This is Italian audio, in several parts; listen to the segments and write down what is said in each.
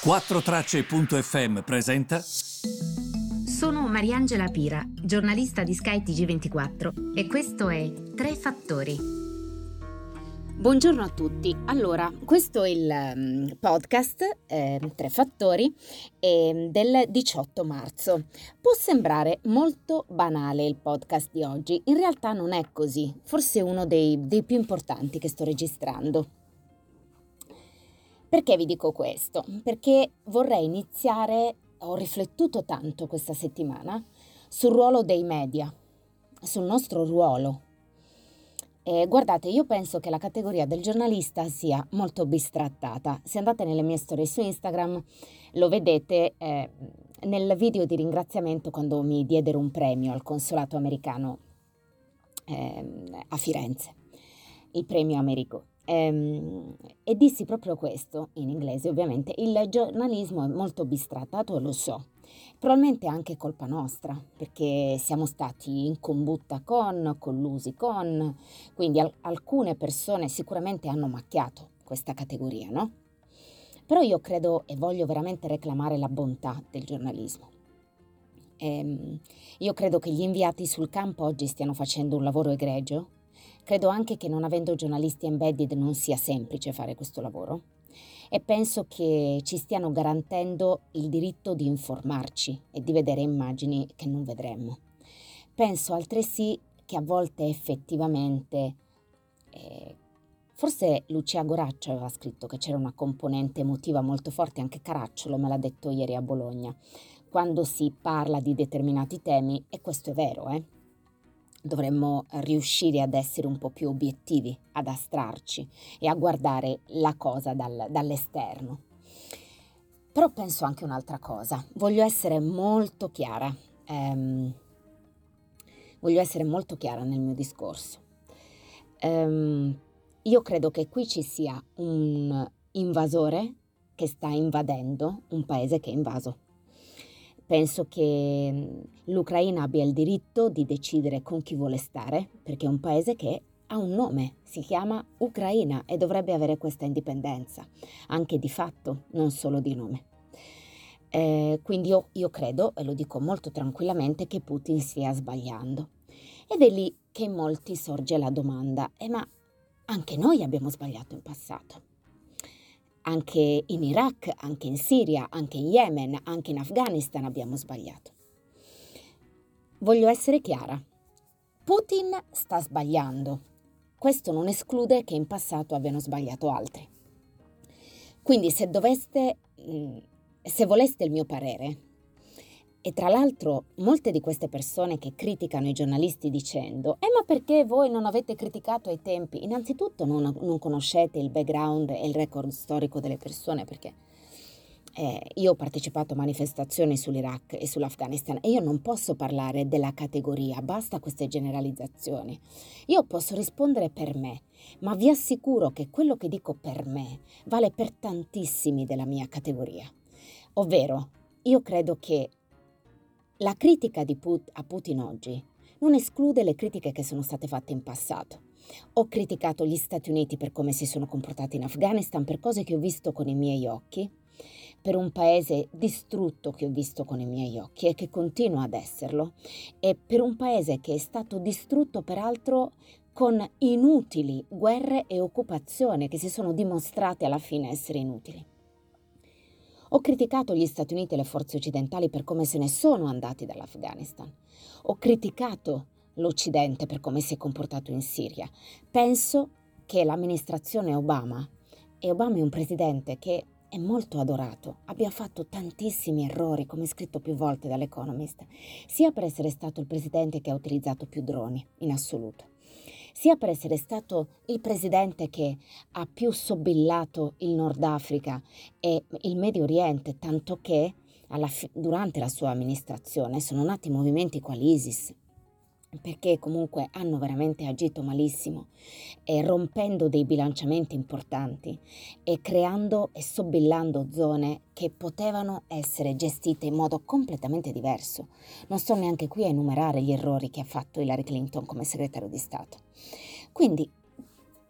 4Tracce.fm presenta. Sono Mariangela Pira, giornalista di skytg 24 e questo è Tre Fattori. Buongiorno a tutti. Allora, questo è il um, podcast eh, Tre Fattori eh, del 18 marzo. Può sembrare molto banale il podcast di oggi, in realtà non è così, forse uno dei, dei più importanti che sto registrando. Perché vi dico questo? Perché vorrei iniziare, ho riflettuto tanto questa settimana sul ruolo dei media, sul nostro ruolo. E guardate, io penso che la categoria del giornalista sia molto bistrattata. Se andate nelle mie storie su Instagram lo vedete eh, nel video di ringraziamento quando mi diedero un premio al consolato americano eh, a Firenze, il premio Americo. Ehm, e dissi proprio questo, in inglese ovviamente, il giornalismo è molto bistrattato, lo so. Probabilmente è anche colpa nostra, perché siamo stati in combutta con, collusi con, quindi al- alcune persone sicuramente hanno macchiato questa categoria, no? Però io credo e voglio veramente reclamare la bontà del giornalismo. Ehm, io credo che gli inviati sul campo oggi stiano facendo un lavoro egregio, Credo anche che non avendo giornalisti embedded non sia semplice fare questo lavoro e penso che ci stiano garantendo il diritto di informarci e di vedere immagini che non vedremmo. Penso altresì che a volte effettivamente, eh, forse Lucia Goraccio aveva scritto che c'era una componente emotiva molto forte, anche Caracciolo me l'ha detto ieri a Bologna, quando si parla di determinati temi, e questo è vero, eh? Dovremmo riuscire ad essere un po' più obiettivi, ad astrarci e a guardare la cosa dal, dall'esterno. Però penso anche un'altra cosa, voglio essere molto chiara, ehm, voglio essere molto chiara nel mio discorso. Ehm, io credo che qui ci sia un invasore che sta invadendo un paese che è invaso. Penso che mm, l'Ucraina abbia il diritto di decidere con chi vuole stare, perché è un paese che ha un nome, si chiama Ucraina e dovrebbe avere questa indipendenza, anche di fatto, non solo di nome. Eh, quindi io, io credo, e lo dico molto tranquillamente, che Putin stia sbagliando. Ed è lì che in molti sorge la domanda, eh, ma anche noi abbiamo sbagliato in passato anche in Iraq, anche in Siria, anche in Yemen, anche in Afghanistan abbiamo sbagliato. Voglio essere chiara. Putin sta sbagliando. Questo non esclude che in passato abbiano sbagliato altri. Quindi se doveste, mm, se voleste il mio parere, e tra l'altro molte di queste persone che criticano i giornalisti dicendo Eh ma perché voi non avete criticato ai tempi? Innanzitutto non, non conoscete il background e il record storico delle persone perché eh, io ho partecipato a manifestazioni sull'Iraq e sull'Afghanistan e io non posso parlare della categoria, basta queste generalizzazioni. Io posso rispondere per me, ma vi assicuro che quello che dico per me vale per tantissimi della mia categoria. Ovvero, io credo che la critica Put- a Putin oggi non esclude le critiche che sono state fatte in passato. Ho criticato gli Stati Uniti per come si sono comportati in Afghanistan, per cose che ho visto con i miei occhi, per un paese distrutto che ho visto con i miei occhi e che continua ad esserlo, e per un paese che è stato distrutto peraltro con inutili guerre e occupazioni che si sono dimostrate alla fine essere inutili. Ho criticato gli Stati Uniti e le forze occidentali per come se ne sono andati dall'Afghanistan. Ho criticato l'Occidente per come si è comportato in Siria. Penso che l'amministrazione Obama, e Obama è un presidente che è molto adorato, abbia fatto tantissimi errori, come scritto più volte dall'Economist, sia per essere stato il presidente che ha utilizzato più droni in assoluto, sia per essere stato il presidente che ha più sobillato il Nord Africa e il Medio Oriente, tanto che fi- durante la sua amministrazione sono nati movimenti quali ISIS, perché comunque hanno veramente agito malissimo, e rompendo dei bilanciamenti importanti e creando e sobillando zone che potevano essere gestite in modo completamente diverso. Non sto neanche qui a enumerare gli errori che ha fatto Hillary Clinton come segretario di Stato. Quindi,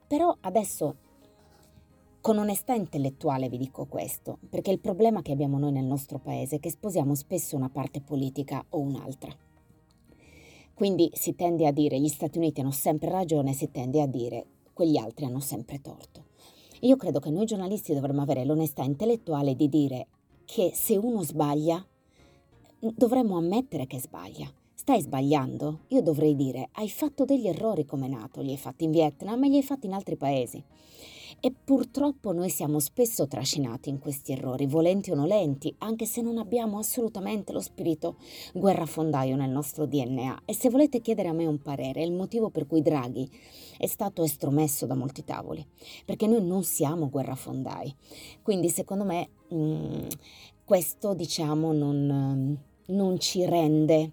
però adesso con onestà intellettuale vi dico questo, perché il problema che abbiamo noi nel nostro paese è che sposiamo spesso una parte politica o un'altra. Quindi si tende a dire gli Stati Uniti hanno sempre ragione, si tende a dire quegli altri hanno sempre torto. Io credo che noi giornalisti dovremmo avere l'onestà intellettuale di dire che se uno sbaglia, dovremmo ammettere che sbaglia. Stai sbagliando? Io dovrei dire, hai fatto degli errori come nato, li hai fatti in Vietnam e li hai fatti in altri paesi. E purtroppo noi siamo spesso trascinati in questi errori, volenti o nolenti, anche se non abbiamo assolutamente lo spirito guerrafondaio nel nostro DNA. E se volete chiedere a me un parere, è il motivo per cui Draghi è stato estromesso da molti tavoli, perché noi non siamo guerrafondai. Quindi secondo me mh, mm, questo diciamo non, non ci rende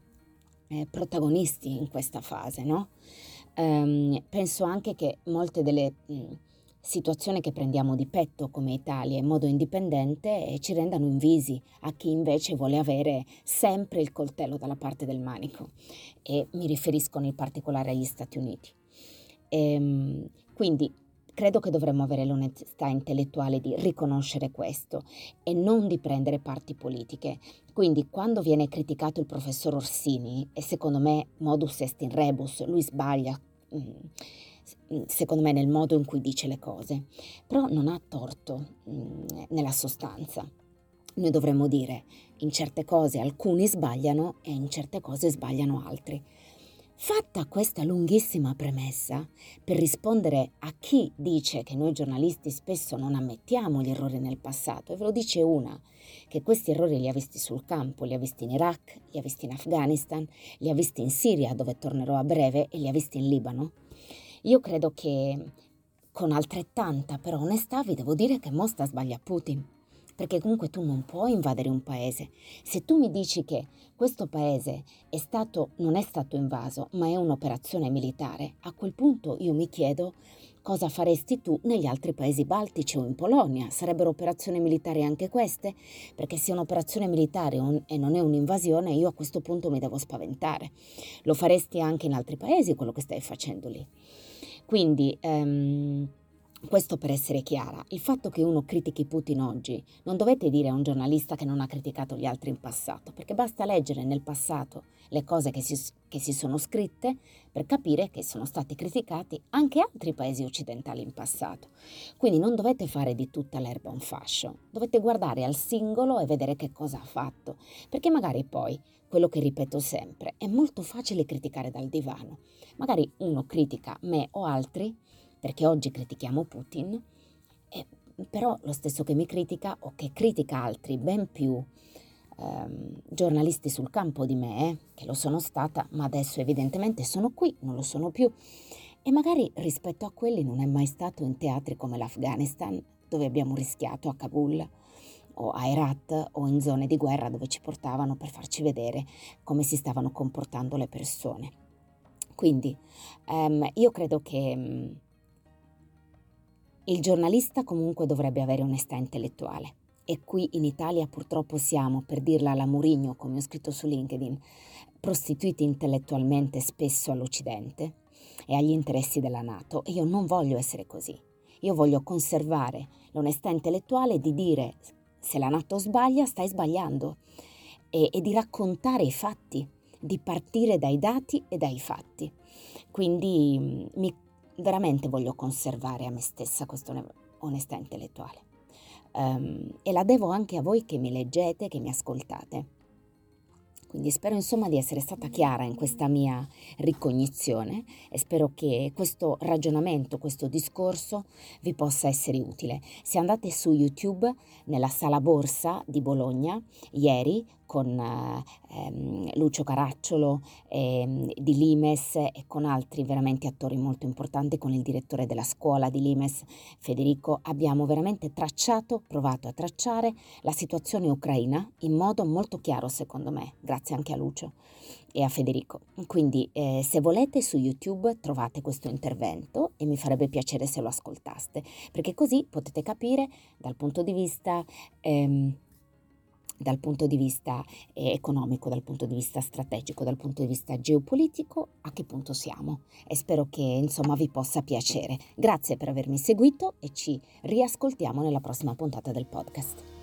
eh, protagonisti in questa fase, no? Um, penso anche che molte delle mh, mm, situazione che prendiamo di petto come Italia in modo indipendente e ci rendano invisi a chi invece vuole avere sempre il coltello dalla parte del manico e mi riferisco in particolare agli Stati Uniti. E, ehm, quindi credo che dovremmo avere l'onestà intellettuale di riconoscere questo e non di prendere parti politiche. Quindi quando viene criticato il professor Orsini, e secondo me modus est in rebus, lui sbaglia, mm, secondo me, nel modo in cui dice le cose, però non ha torto mh, mm, nella sostanza. Noi dovremmo dire, in certe cose alcuni sbagliano e in certe cose sbagliano altri. Fatta questa lunghissima premessa, per rispondere a chi dice che noi giornalisti spesso non ammettiamo gli errori nel passato, e ve lo dice una, che questi errori li ha visti sul campo, li ha visti in Iraq, li ha visti in Afghanistan, li ha visti in Siria, dove tornerò a breve, e li ha visti in Libano, io credo che con altrettanta però onestà vi devo dire che Mosca sbaglia Putin. Perché comunque tu non puoi invadere un paese. Se tu mi dici che questo paese è stato, non è stato invaso, ma è un'operazione militare, a quel punto io mi chiedo cosa faresti tu negli altri paesi baltici o in Polonia. Sarebbero operazioni militari anche queste? Perché se è un'operazione militare e non è un'invasione, io a questo punto mi devo spaventare. Lo faresti anche in altri paesi quello che stai facendo lì. Quindi ehm, questo per essere chiara, il fatto che uno critichi Putin oggi non dovete dire a un giornalista che non ha criticato gli altri in passato, perché basta leggere nel passato le cose che si, che si sono scritte per capire che sono stati criticati anche altri paesi occidentali in passato. Quindi non dovete fare di tutta l'erba un fascio, dovete guardare al singolo e vedere che cosa ha fatto, perché magari poi quello che ripeto sempre, è molto facile criticare dal divano. Magari uno critica me o altri, perché oggi critichiamo Putin, e, però lo stesso che mi critica o che critica altri ben più ehm, giornalisti sul campo di me, eh, che lo sono stata, ma adesso evidentemente sono qui, non lo sono più. E magari rispetto a quelli non è mai stato in teatri come l'Afghanistan, dove abbiamo rischiato a Kabul o a Herat o in zone di guerra dove ci portavano per farci vedere come si stavano comportando le persone. Quindi um, io credo che um, il giornalista comunque dovrebbe avere onestà intellettuale e qui in Italia purtroppo siamo, per dirla alla Murigno, come ho scritto su LinkedIn, prostituiti intellettualmente spesso all'Occidente e agli interessi della Nato e io non voglio essere così. Io voglio conservare l'onestà intellettuale di dire se la Nato sbaglia, stai sbagliando. E, e di raccontare i fatti, di partire dai dati e dai fatti. Quindi mm, mi, veramente voglio conservare a me stessa questa onestà intellettuale. Um, e la devo anche a voi che mi leggete, che mi ascoltate. Quindi spero insomma di essere stata chiara in questa mia ricognizione e spero che questo ragionamento, questo discorso vi possa essere utile. Se andate su YouTube nella sala borsa di Bologna, ieri con ehm, Lucio Caracciolo ehm, di Limes e con altri veramente attori molto importanti, con il direttore della scuola di Limes, Federico, abbiamo veramente tracciato, provato a tracciare la situazione ucraina in modo molto chiaro secondo me, grazie anche a Lucio e a Federico. Quindi eh, se volete su YouTube trovate questo intervento e mi farebbe piacere se lo ascoltaste, perché così potete capire dal punto di vista... Ehm, dal punto di vista eh, economico, dal punto di vista strategico, dal punto di vista geopolitico, a che punto siamo e spero che insomma vi possa piacere. Grazie per avermi seguito e ci riascoltiamo nella prossima puntata del podcast.